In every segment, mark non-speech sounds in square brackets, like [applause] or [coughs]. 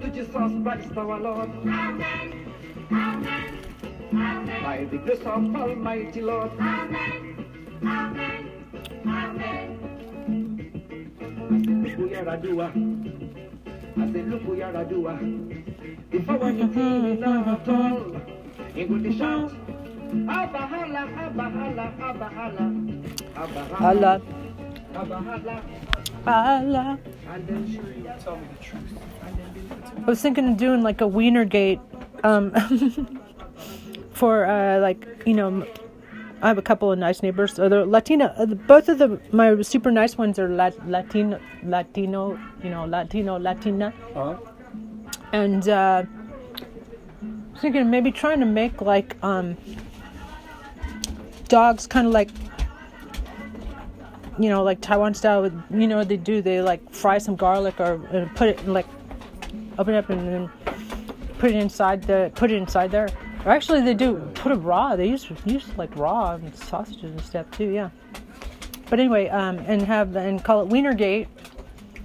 To Jesus Christ our Lord. Amen. By the grace of Almighty Lord. Amen. Amen. Amen. Allah. Abba hala. Allah. And then she Tell me the truth. I was thinking of doing like a Wiener gate, um, [laughs] for uh, like you know, I have a couple of nice neighbors. Uh, they're Latina. Uh, both of the my super nice ones are Lat- Latino, Latino, you know, Latino, Latina, Huh? and uh, I was thinking of maybe trying to make like um, dogs, kind of like. You know, like Taiwan style. With, you know, what they do they like fry some garlic or uh, put it in, like open it up and then put it inside the put it inside there. Or actually, they do put it raw. They use use like raw and sausages and stuff too. Yeah. But anyway, um, and have and call it Wienergate.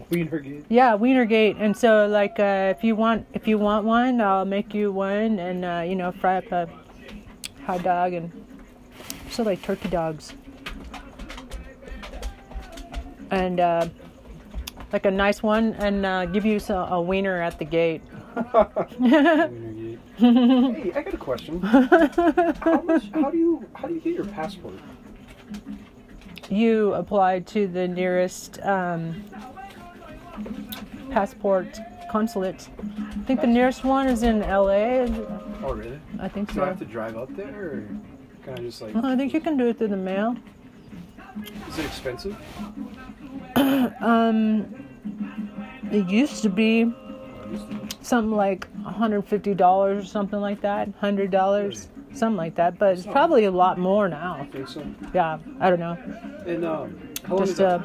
Wienergate. Yeah, Wienergate. And so like, uh, if you want if you want one, I'll make you one, and uh, you know, fry up a hot dog and so like turkey dogs. And uh, like a nice one, and uh, give you some, a wiener at the gate. Hey, I got a question. [laughs] How much? How do you? How do you get your passport? you apply to the nearest um, passport consulate. I think the nearest one is in LA. Oh, really? I think so. Do I have to drive up there, or can I just like? I think you can do it through the mail. Is it expensive? [coughs] Um, it used to be something like $150 or something like that, $100, something like that. But it's probably a lot more now. I so. Yeah, I don't know. And um, how Just, uh.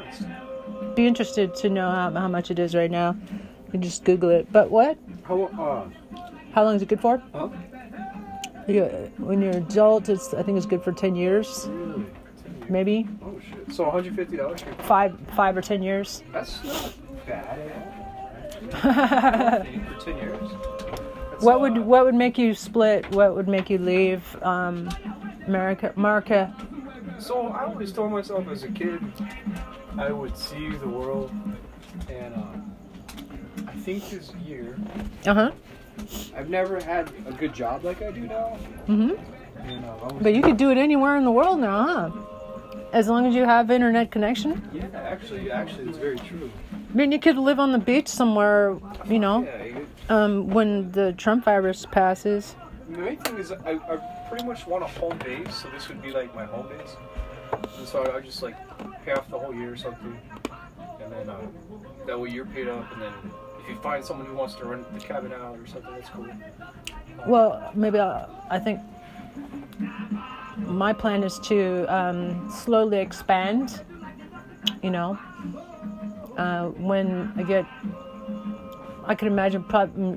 Be interested to know how, how much it is right now. You can just Google it. But what? How? Uh, How long is it good for? huh? You, when you're an adult, it's I think it's good for 10 years, Really? Maybe Oh shit! So 150 dollars. five, five or 10 years. That's not bad. [laughs] For 10 years. That's, What would what would make you split? What would make you leave um, America? America? So I always told myself as a kid, I would see the world, and uh, I think this year Uh huh. I've never had a good job like I do now. hmm And uh, But you could do it anywhere in the world now, huh? As long as you have internet connection. yeah, actually, actually, it's very true. I mean, you could live on the beach somewhere, you know, Yeah, um, when the Trump virus passes. the main thing is I, I pretty much want a home base, so this would be like my home base. And so I, I just like pay off the whole year or something, and then uh, that way you're paid up, and then if you find someone who wants to rent the cabin out or something, that's cool. Well, maybe I, I think my plan is to um, slowly expand. You know, uh, when I get, I can imagine,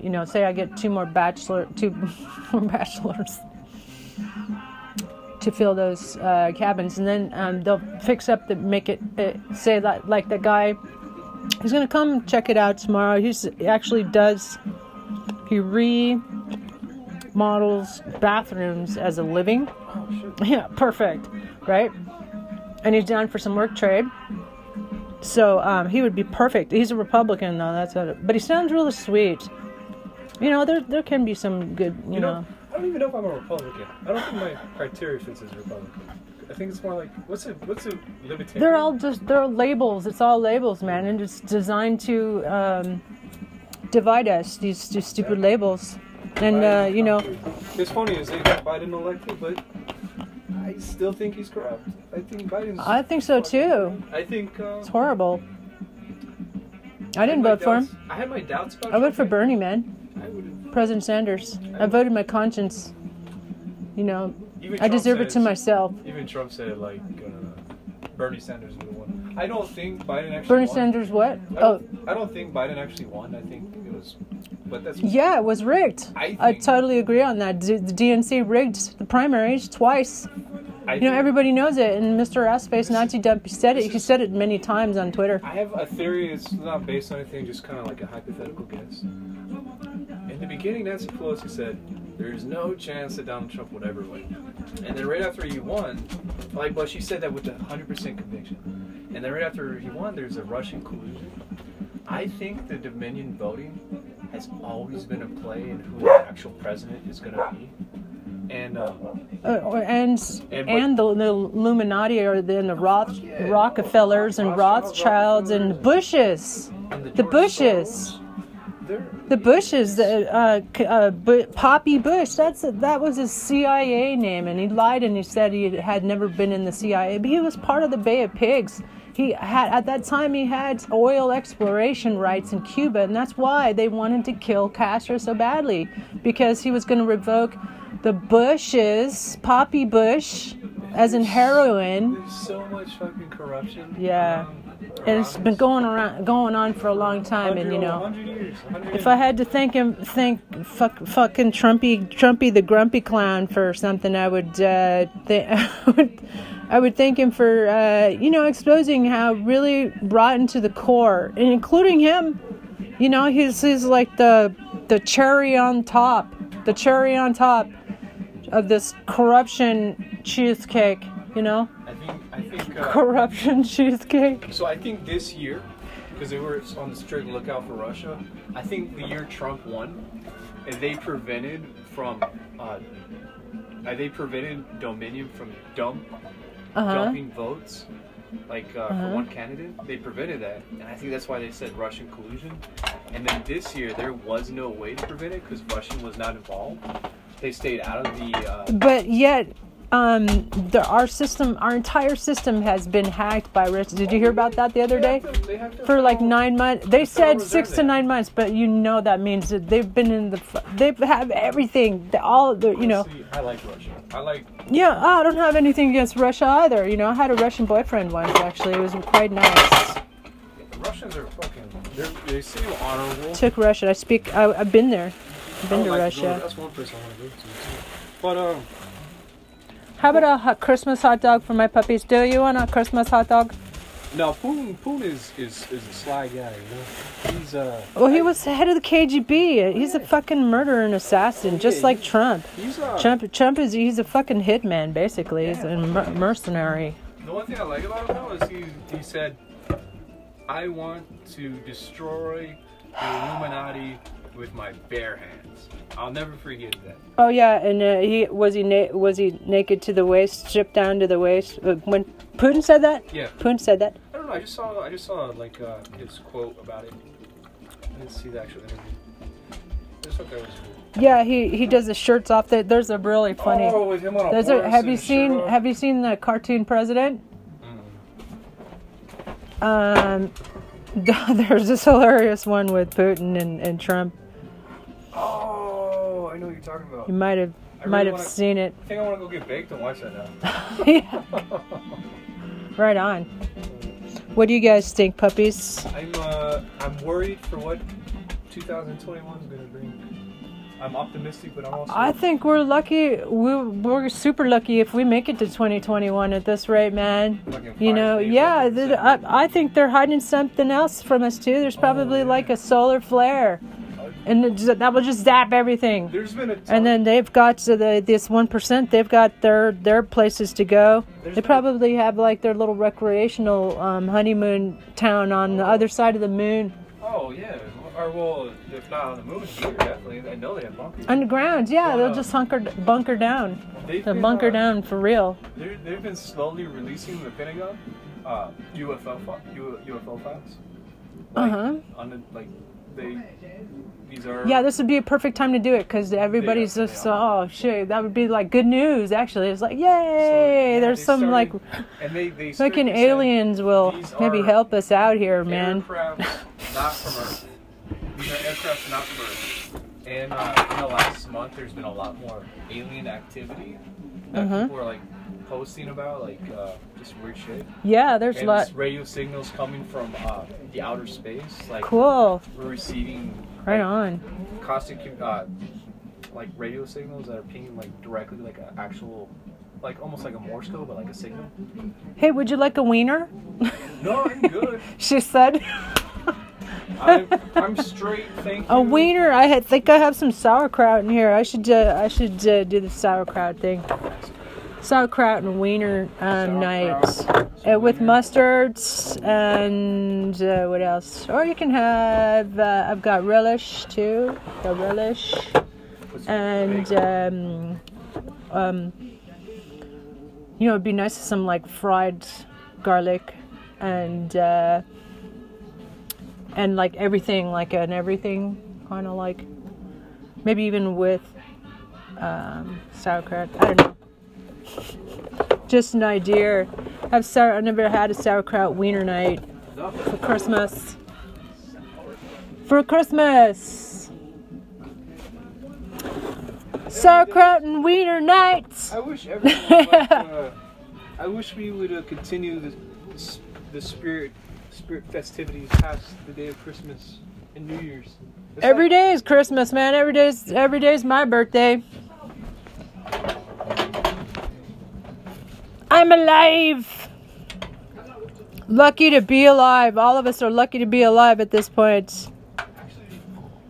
you know, say I get two more bachelor, two [laughs] more bachelors to fill those uh, cabins, and then um, they'll fix up the make it uh, say like like the guy who's gonna come check it out tomorrow. He's he actually does he remodels bathrooms as a living. Oh! [laughs] Yeah, perfect, right? And he's down for some work trade. So um, he would be perfect. He's a Republican though, that's it. But he sounds really sweet. You know, there there can be some good, you, You know. know, I don't even know if I'm a Republican. I don't think my criteria fits as Republican. I think it's more like what's a what's a libertarian? They're all just they're labels. It's all labels, man, and it's designed to um, divide us. These, these stupid labels, and uh, you know, It's funny is they got Biden elected, but I still think he's corrupt. I think Biden's. I think so too. I think. Uh, It's horrible. I didn't my vote for him. I had my doubts about. I voted for Bernie, man. I President Sanders. I voted my conscience. You know, I deserve it to myself. Even Trump said like uh, Bernie Sanders would have won. I don't think Biden actually. Bernie won. Sanders, what? I Oh, I don't think Biden actually won. I think it was, but that's yeah, it was rigged. I I totally agree on that. D- The DNC rigged the primaries twice. I You know, everybody knows it. And Mr. Assface Nazi Dump he said it. He said it many times on Twitter. I have a theory. It's not based on anything, just kind of like a hypothetical guess. In the beginning, Nancy Pelosi said, "There's no chance that Donald Trump would ever win." And then right after he won, like, but she said that with a hundred percent conviction. And then right after he won, there's a Russian collusion. I think the Dominion voting has always been a play in who the actual president is going to be. And um, Uh, and And and, the, the Illuminati are then the Roth, Rockefellers and Rothschilds and the Bushes. and the, The Bushes. The Bushes, uh, uh, uh, Bu- Poppy Bush. That's that was his CIA name, and he lied and he said he had never been in the CIA, but he was part of the Bay of Pigs. He had at that time he had oil exploration rights in Cuba, and that's why they wanted to kill Castro so badly because he was going to revoke the Bushes, Poppy Bush, as in heroin. There's so much fucking corruption. Yeah. um, And it's been going around, going on for a long time, and you know. 100 years. 100 If I had to thank him, thank fuck, fucking Trumpy, Trumpy the grumpy clown for something, I would, uh, th- [laughs] I would, I would thank him for, uh, you know, exposing how really rotten to the core, and including him. You know, he's he's like the the cherry on top, the cherry on top of this corruption cheesecake. You know, I think I think uh, corruption [laughs] cheesecake. so. I think this year, because they were on the strict lookout for Russia. I think the year Trump won, and they prevented from, uh, uh, they prevented Dominion from dump Uh huh. dumping votes, like uh, Uh-huh. for one candidate. They prevented that, and I think that's why they said Russian collusion. And then this year there was no way to prevent it because Russian was not involved. They stayed out of the. Uh, But yet, um, the, our system, our entire system has been hacked by Russia. Did you hear about that the other day? to- they have to For like nine months, they said six to nine months, but you know that means that they've been in the, they have everything, all the, you know. Honestly, I like Russia. I like. Yeah, I don't have anything against Russia either. You know, I had a Russian boyfriend once. Actually, it was quite nice. Russians are fucking. They're, they seem honorable. Took Russia. I speak. I, I've been there. I've been would to like Russia. go- that's one place I want to go to. Too. But um, How about a hot Christmas hot dog for my puppies? Do you want a Christmas hot dog? No, Poon Poon is is is a sly guy. You know, he's uh. Well, he was head of the KGB. He's a fucking murderer and assassin, just Yeah, like he- Trump. He's uh. Trump, Trump is he's a fucking hitman, basically. He's a mer- mercenary. The one thing I like about him though is he he said, "I want to destroy the Illuminati with my bare hands." I'll never forget that. Oh yeah, and uh, he was he na- was he naked to the waist, stripped down to the waist uh, when Putin said that. Yeah, Putin said that. I don't know. I just saw I just saw like uh, his quote about it. I didn't see the actual interview. I just thought that was cool. Yeah, he he does the shirts off. That there's a really funny. Oh, with him on a There's a, have you seen. Have you seen the cartoon president? Mm. Um, [laughs] there's this hilarious one with Putin and, and Trump. I know what you're talking about. You might have I might have wanna- seen it. I think I want to go get baked and watch that now. [laughs] Yeah, right on. What do you guys think, puppies? I'm uh, I'm worried for what 2021 is gonna bring. I'm optimistic, but I'm also. I think we're lucky. We, we're super lucky if we make it to 2021 at this rate, man. You know, yeah. I, I think they're hiding something else from us too. There's probably Oh, yeah. like a solar flare, and just, that will just zap everything. There's been a ton, And then they've got to the this one percent. They've got their their places to go. There's They probably have like their little recreational um, honeymoon town on the other side of the moon, Oh yeah, or well, if not on the moon here, definitely. I know they have bunkers. underground. Yeah, they'll Wow. just hunker bunker down. They'll been, bunker uh, down for real. They've been slowly releasing the Pentagon uh, UFO UFO files. uh-huh. On the, like they, these are. Yeah, this would be a perfect time to do it because everybody's are, just oh shit. That would be like good news. Actually, it's like yay. So, yeah, There's some like started- and they they fucking aliens will maybe help us out here, man. Aircraft not from Earth. These are aircraft not from Earth. And uh, in the last month, there's been a lot more alien activity that Mhm. people are like posting about, like uh, just weird shit. Yeah, there's a and lot. radio signals coming from uh, the outer space, like Cool. we're receiving Right like, on. caustic, uh, like radio signals that are pinging like directly, like an actual, like almost like a Morse code, but like a signal. Hey, would you like a wiener? No, I'm good. [laughs] she said. [laughs] I'm, I'm straight. Thank you. A wiener. I had, think I have some sauerkraut in here. I should uh, I should uh, do the sauerkraut thing. Sauerkraut and wiener um, nights uh, with mustards and uh, what else? Or you can have. Uh, I've got relish too. The relish and um, um, you know, it'd be nice with some like fried garlic and uh, and like everything, like an everything kind of like maybe even with um, sauerkraut. I don't know. Just an idea. I've sour. I never had a sauerkraut wiener night for Christmas. For Christmas. Sauerkraut and wiener nights. I wish everyone. would, uh, I wish we would uh, continue the, the the spirit spirit festivities past the day of Christmas and New Year's. It's Every like- day is Christmas, man. Every day's every day's my birthday. I'm alive. Lucky to be alive. All of us are lucky to be alive at this point.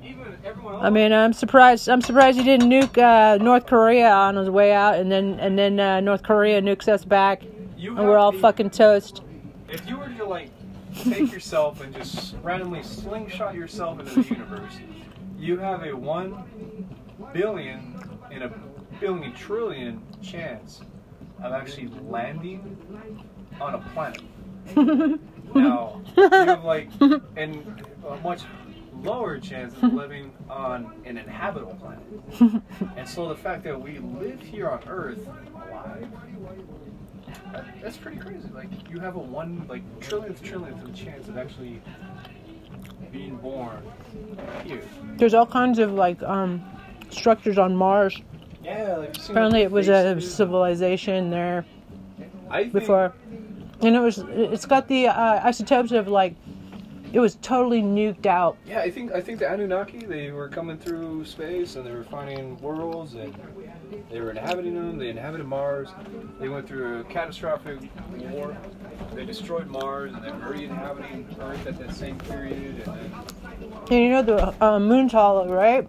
Even everyone else. I mean, I'm surprised. I'm surprised he didn't nuke uh, North Korea on his way out, and then and then uh, North Korea nukes us back, and we're all a- fucking toast. If you were to like take yourself and just randomly slingshot yourself into the universe, you have a one billion in a billion trillion chance of actually landing on a planet. [laughs] Now you have like an, a much lower chance of living on an inhabitable planet. [laughs] And so the fact that we live here on Earth alive that- That's pretty crazy. Like you have a one like trillionth trillionth of chance of actually being born here. There's all kinds of like um, structures on Mars. Yeah, like Apparently, it was a civilization there I think, before, and it was. It's got the uh, isotopes of like, it was totally nuked out. Yeah, I think I think the Anunnaki they were coming through space and they were finding worlds and they were inhabiting them. They inhabited Mars. They went through a catastrophic war. They destroyed Mars and they were re-inhabiting Earth at that same period. And then And you know the uh, moon's hollow, right?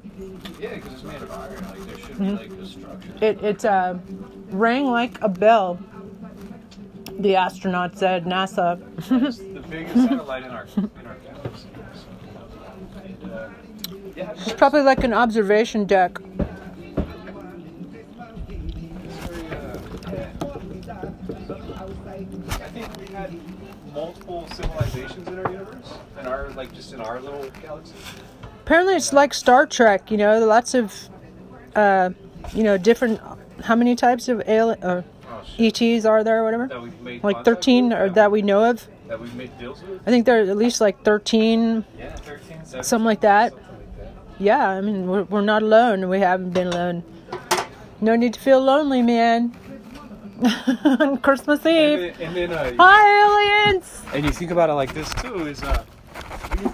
yeah, because it's made of iron. Like there should Mhm. be like a structure. It it uh, rang like a bell. The astronaut said, NASA. [laughs] The biggest satellite in our in our galaxy. And, uh, yeah, It's probably like an observation deck. it's very, uh, I think we had multiple civilizations in our universe, in our like just in our little galaxy. Apparently, it's like Star Trek. You know, lots of, uh, you know, different. How many types of alien or Oh! ETs are there, or whatever? That we've made Like 13 or that we know of. that we've made deals with. I think there are at least like 13. Yeah, 13, 17, Something like that. Something like that. Yeah, I mean, we're, we're not alone. We haven't been alone. No need to feel lonely, man. On Christmas And Eve. then, and then uh, Hi, aliens! And you think about it like this too: is uh, we, we, we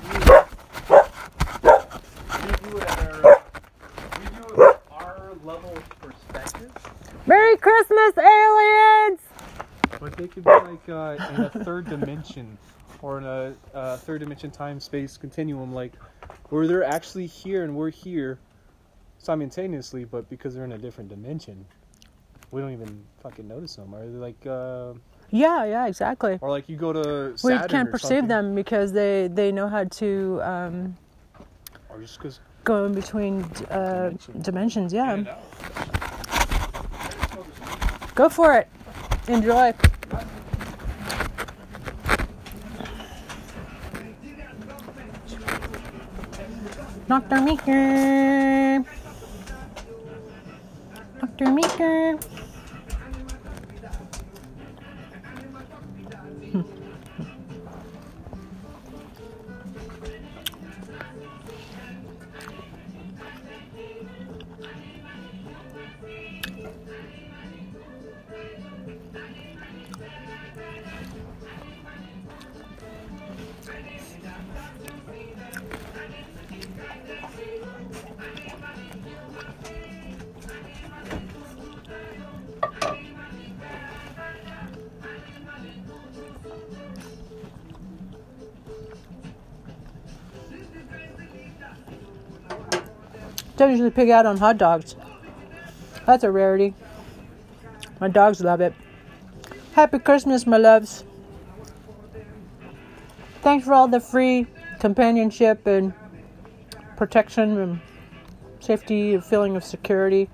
do it at our, we do our level of perspective, Merry Christmas, aliens! but they could be like uh, in a third dimension or in a uh, third dimension time space continuum, like where they're actually here and we're here simultaneously, but because they're in a different dimension, we don't even fucking notice them. Or they're like, uh, Yeah, yeah, exactly. or like you go to We can't perceive them because they, they know how to um, or just because. go in between uh, dimensions. Yeah. Go for it. Enjoy. Dr. Meeker. Dr. Meeker. Don't usually pig out on hot dogs. That's a rarity. My dogs love it. Happy Christmas, my loves. Thanks for all the free companionship and protection and safety, and feeling of security.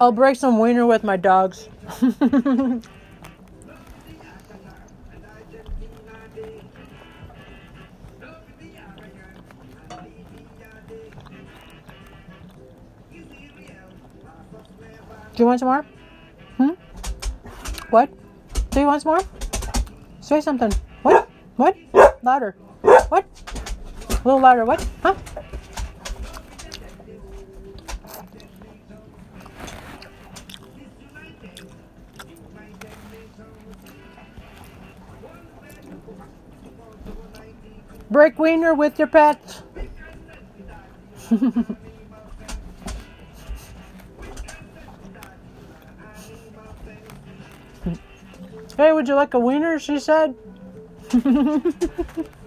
I'll break some wiener with my dogs. [laughs] Do you want some more? Hmm? What? Do you want some more? Say something. What? What? Louder. What? A little louder. What? Huh? Break wiener with your pets. [laughs] hey, would you like a wiener? She said. [laughs]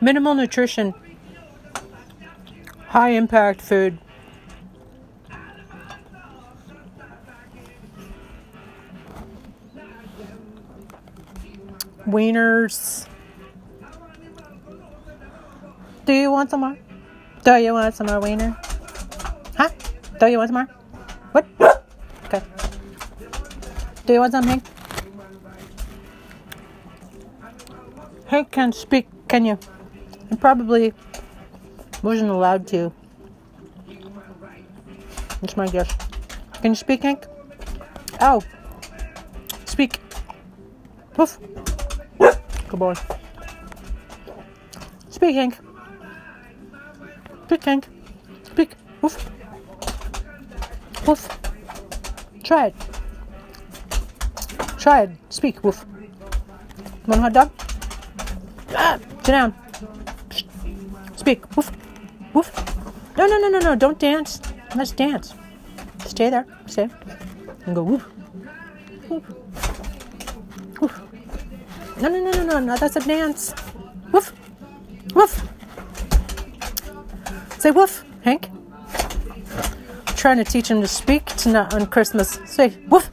Minimal nutrition, high impact food. Wieners. Do you want some more? Do you want some more wiener? Huh? Do you want some more? What? Okay. Do you want some, Hank? Can speak, can you? And probably wasn't allowed to. That's my guess. Can you speak, Hank? Oh. Speak. Woof. Good boy. Speak, Hank. Speak, Hank. Speak. Woof. Woof. Try it. Try it. Speak. Woof. Want a hot dog? Ah, [gasps] sit down. Speak. Woof. Woof. No, no, no, no, no. Don't dance. Let's dance. Stay there. Stay. And go woof. Woof. Woof. No, no, no, no, no, no. That's a dance. Woof. Woof. Say woof, Hank trying to teach him to speak tonight on Christmas. Say, woof.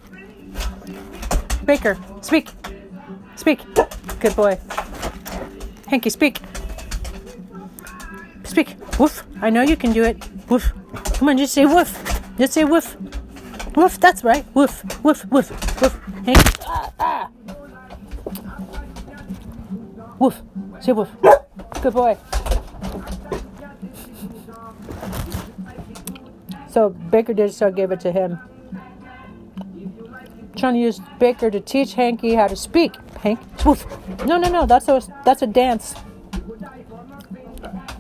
Baker, speak. Speak. Good boy. Hanky, speak. Speak. Woof. I know you can do it. Woof. Come on, just say woof. Just say woof. Woof, that's right. Woof. Woof, woof, woof. Hanky. Ah, ah. Woof. Say woof. Good boy. So Baker did so gave it to him. Trying to use Baker to teach Hanky how to speak. Hank, woof. No, no, no. That's a that's a dance.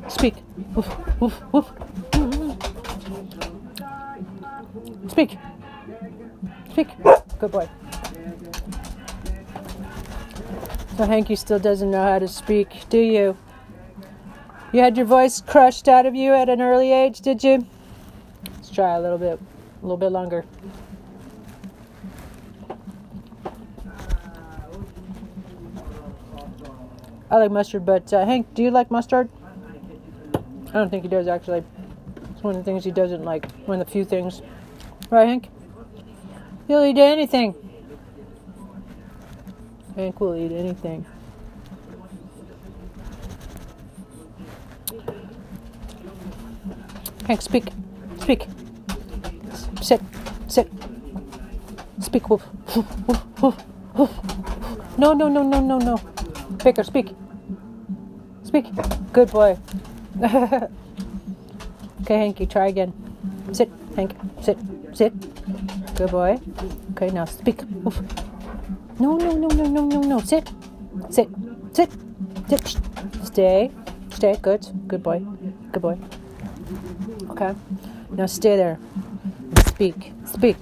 Speak. Woof, woof, woof. Speak. Speak. Good boy. So Hanky still doesn't know how to speak, do you? You had your voice crushed out of you at an early age, did you? Try a little bit, a little bit longer. I like mustard, but uh, Hank, do you like mustard? I don't think he does actually. It's one of the things he doesn't like. One of the few things, right, Hank? He'll eat anything. Hank will eat anything. Hank, speak. Speak. Sit. Sit. Speak, woof. Woof, woof, woof. No, no, no, no, no, no. Baker, speak. Speak. Good boy. [laughs] okay, Hanky, try again. Sit, Hank. Sit. Sit. Good boy. Okay, now speak. Oof. No, no, no, no, no, no, no. Sit. Sit. Sit. Sit. Stay. Stay. Good. Good boy. Good boy. Okay. Now stay there. Speak. Speak.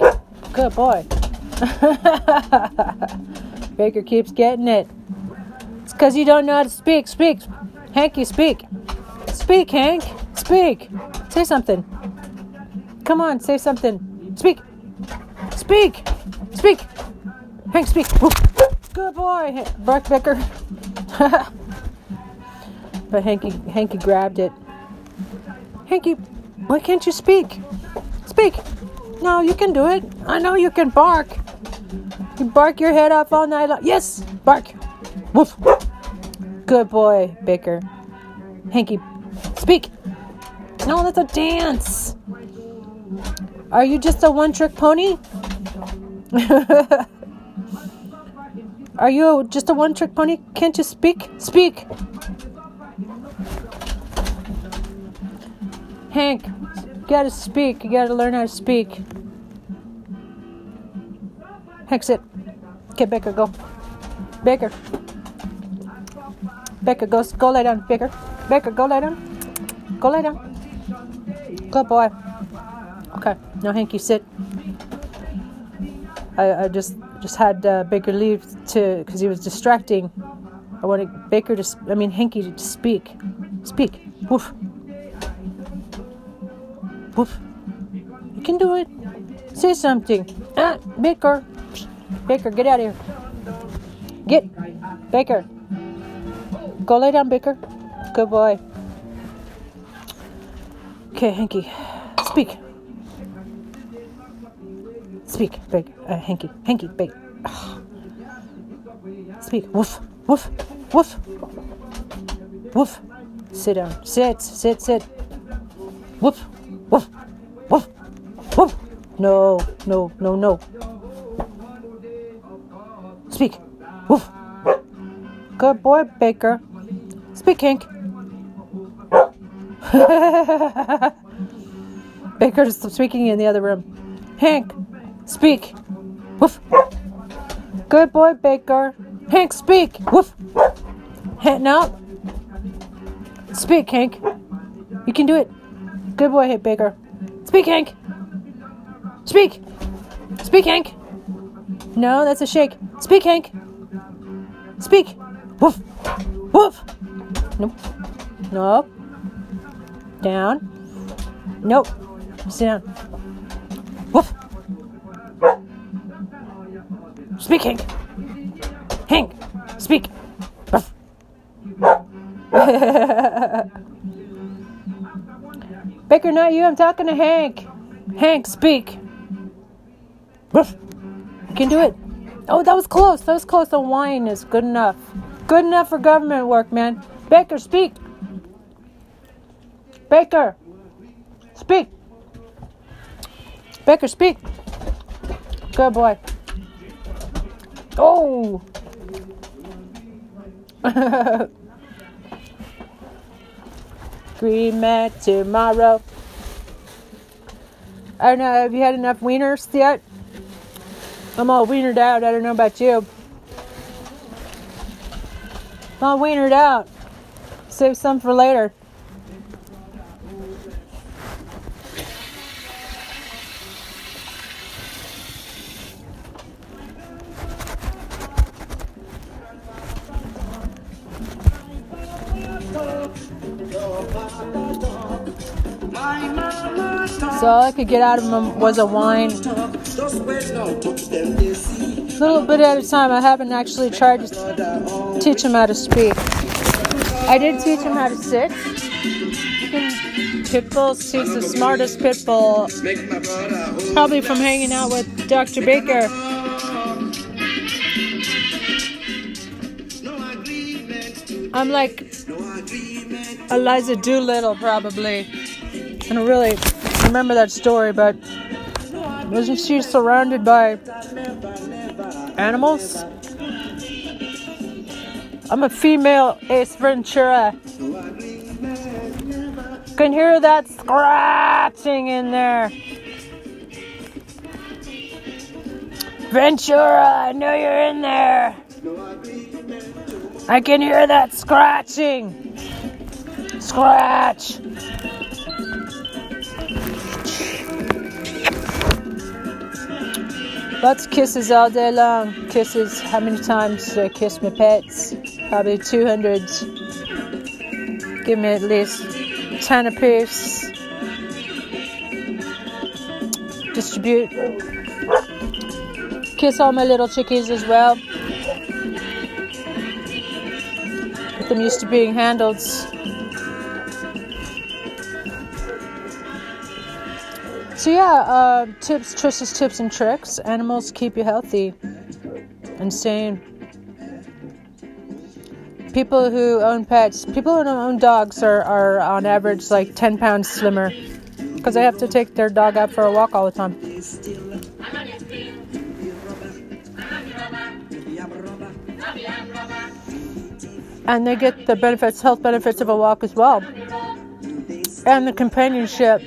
Good boy. [laughs] Baker keeps getting it. It's because you don't know how to speak. Speak. Hanky, speak. Speak, Hank. Speak. Say something. Come on, say something. Speak. Speak. Speak. Hank, speak. Good boy, Bark Becker. [laughs] but Hanky, Hanky grabbed it. Hanky, why can't you speak? Speak. No, you can do it. I know you can bark. You bark your head off all night long. Yes, bark. Woof. Good boy, Baker. Hanky, speak. No, that's a dance. Are you just a one trick pony? [laughs] Are you just a one trick pony? Can't you speak? Speak. Hank, you gotta speak. You gotta learn how to speak. Sit. Okay, Baker, go. Baker. Baker, go, go lay down. Baker. Baker, go lay down. Go lay down. Good boy. Okay, now Hanky, sit. I, I just just had uh, Baker leave to because he was distracting. I wanted Baker to, I mean Hanky to speak. Speak. Woof. Woof. You can do it. Say something. Ah, Baker. Baker, get out of here. Get. Baker. Go lay down, Baker. Good boy. Okay, Hanky. Speak. Speak, Baker. Uh, Hanky. Hanky, Baker. [sighs] Speak. Woof. Woof. Woof. Woof. Sit down. Sit. Sit. Sit. Woof. Woof. Woof. Woof. No. No. No. No. Woof. Good boy, Baker. Speak, Hank. [laughs] Baker's speaking in the other room. Hank, speak. Woof. Good boy, Baker. Hank, speak. Woof. Hank, no. Speak, Hank. You can do it. Good boy, Baker. Speak, Hank. Speak. Speak, Hank. No, that's a shake. Speak, Hank. Speak. Woof. Woof. Nope. Nope. Down. Nope. Sit down. Woof. Speak, Hank. Hank. Speak. Woof. [laughs] Baker, not you. I'm talking to Hank. Hank, speak. Woof. You can do it. Oh, that was close. That was close. The wine is good enough. Good enough for government work, man. Baker, speak. Baker, speak. Baker, speak. Good boy. Oh. [laughs] Green man tomorrow. I don't know. Have you had enough wieners yet? I'm all wienered out. I don't know about you. I'm all wienered out. Save some for later. So all I could get out of him was a wine. Little bit at a time. I haven't actually tried to teach him how to speak. I did teach him how to sit. You can, pit bulls, he's the smartest pit bull. Probably from hanging out with Dr. Baker. I'm like Eliza Doolittle, probably. I don't really remember that story, but wasn't she surrounded by animals? I'm a female Ace Ventura. Can hear that scratching in there. Ventura, I know you're in there. I can hear that scratching. Scratch. Lots of kisses all day long. Kisses. How many times do I kiss my pets? Probably 200. Give me at least 10 apiece. Distribute. Kiss all my little chickies as well. Get them used to being handled. So yeah, uh, tips, Trish's tips and tricks. Animals keep you healthy and sane. People who own pets, people who own dogs are, are on average like 10 pounds slimmer because they have to take their dog out for a walk all the time. And they get the benefits, health benefits of a walk as well. And the companionship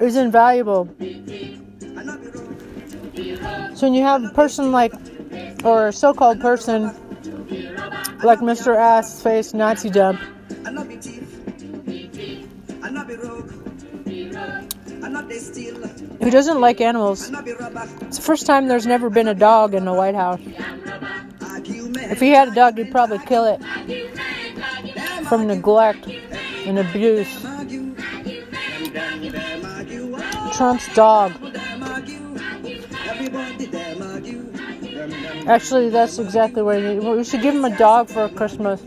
is invaluable. So when you have a person like, or a so-called person like Mr. Ass Face Nazi Dump, who doesn't like animals. It's the first time there's never been a dog in the White House. If he had a dog, he'd probably kill it from neglect and abuse. Trump's dog. Actually, that's exactly what he We should give him a dog for Christmas.